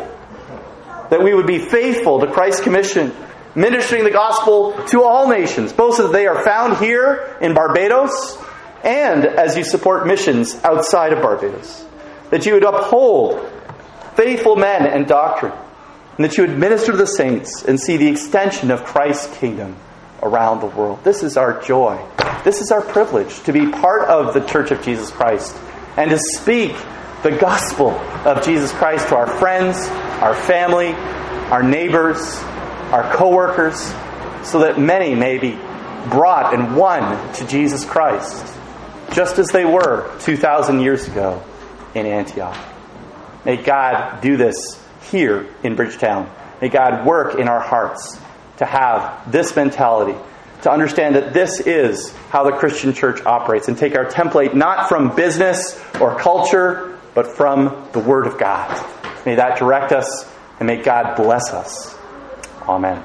That we would be faithful to Christ's commission, ministering the gospel to all nations, both so that they are found here in Barbados and as you support missions outside of Barbados. That you would uphold faithful men and doctrine, and that you would minister to the saints and see the extension of Christ's kingdom around the world. This is our joy. This is our privilege to be part of the Church of Jesus Christ and to speak the gospel of Jesus Christ to our friends, our family, our neighbors, our coworkers, so that many may be brought and won to Jesus Christ, just as they were 2,000 years ago in Antioch. May God do this here in Bridgetown. May God work in our hearts to have this mentality, to understand that this is how the Christian church operates, and take our template not from business or culture, but from the Word of God. May that direct us, and may God bless us. Amen.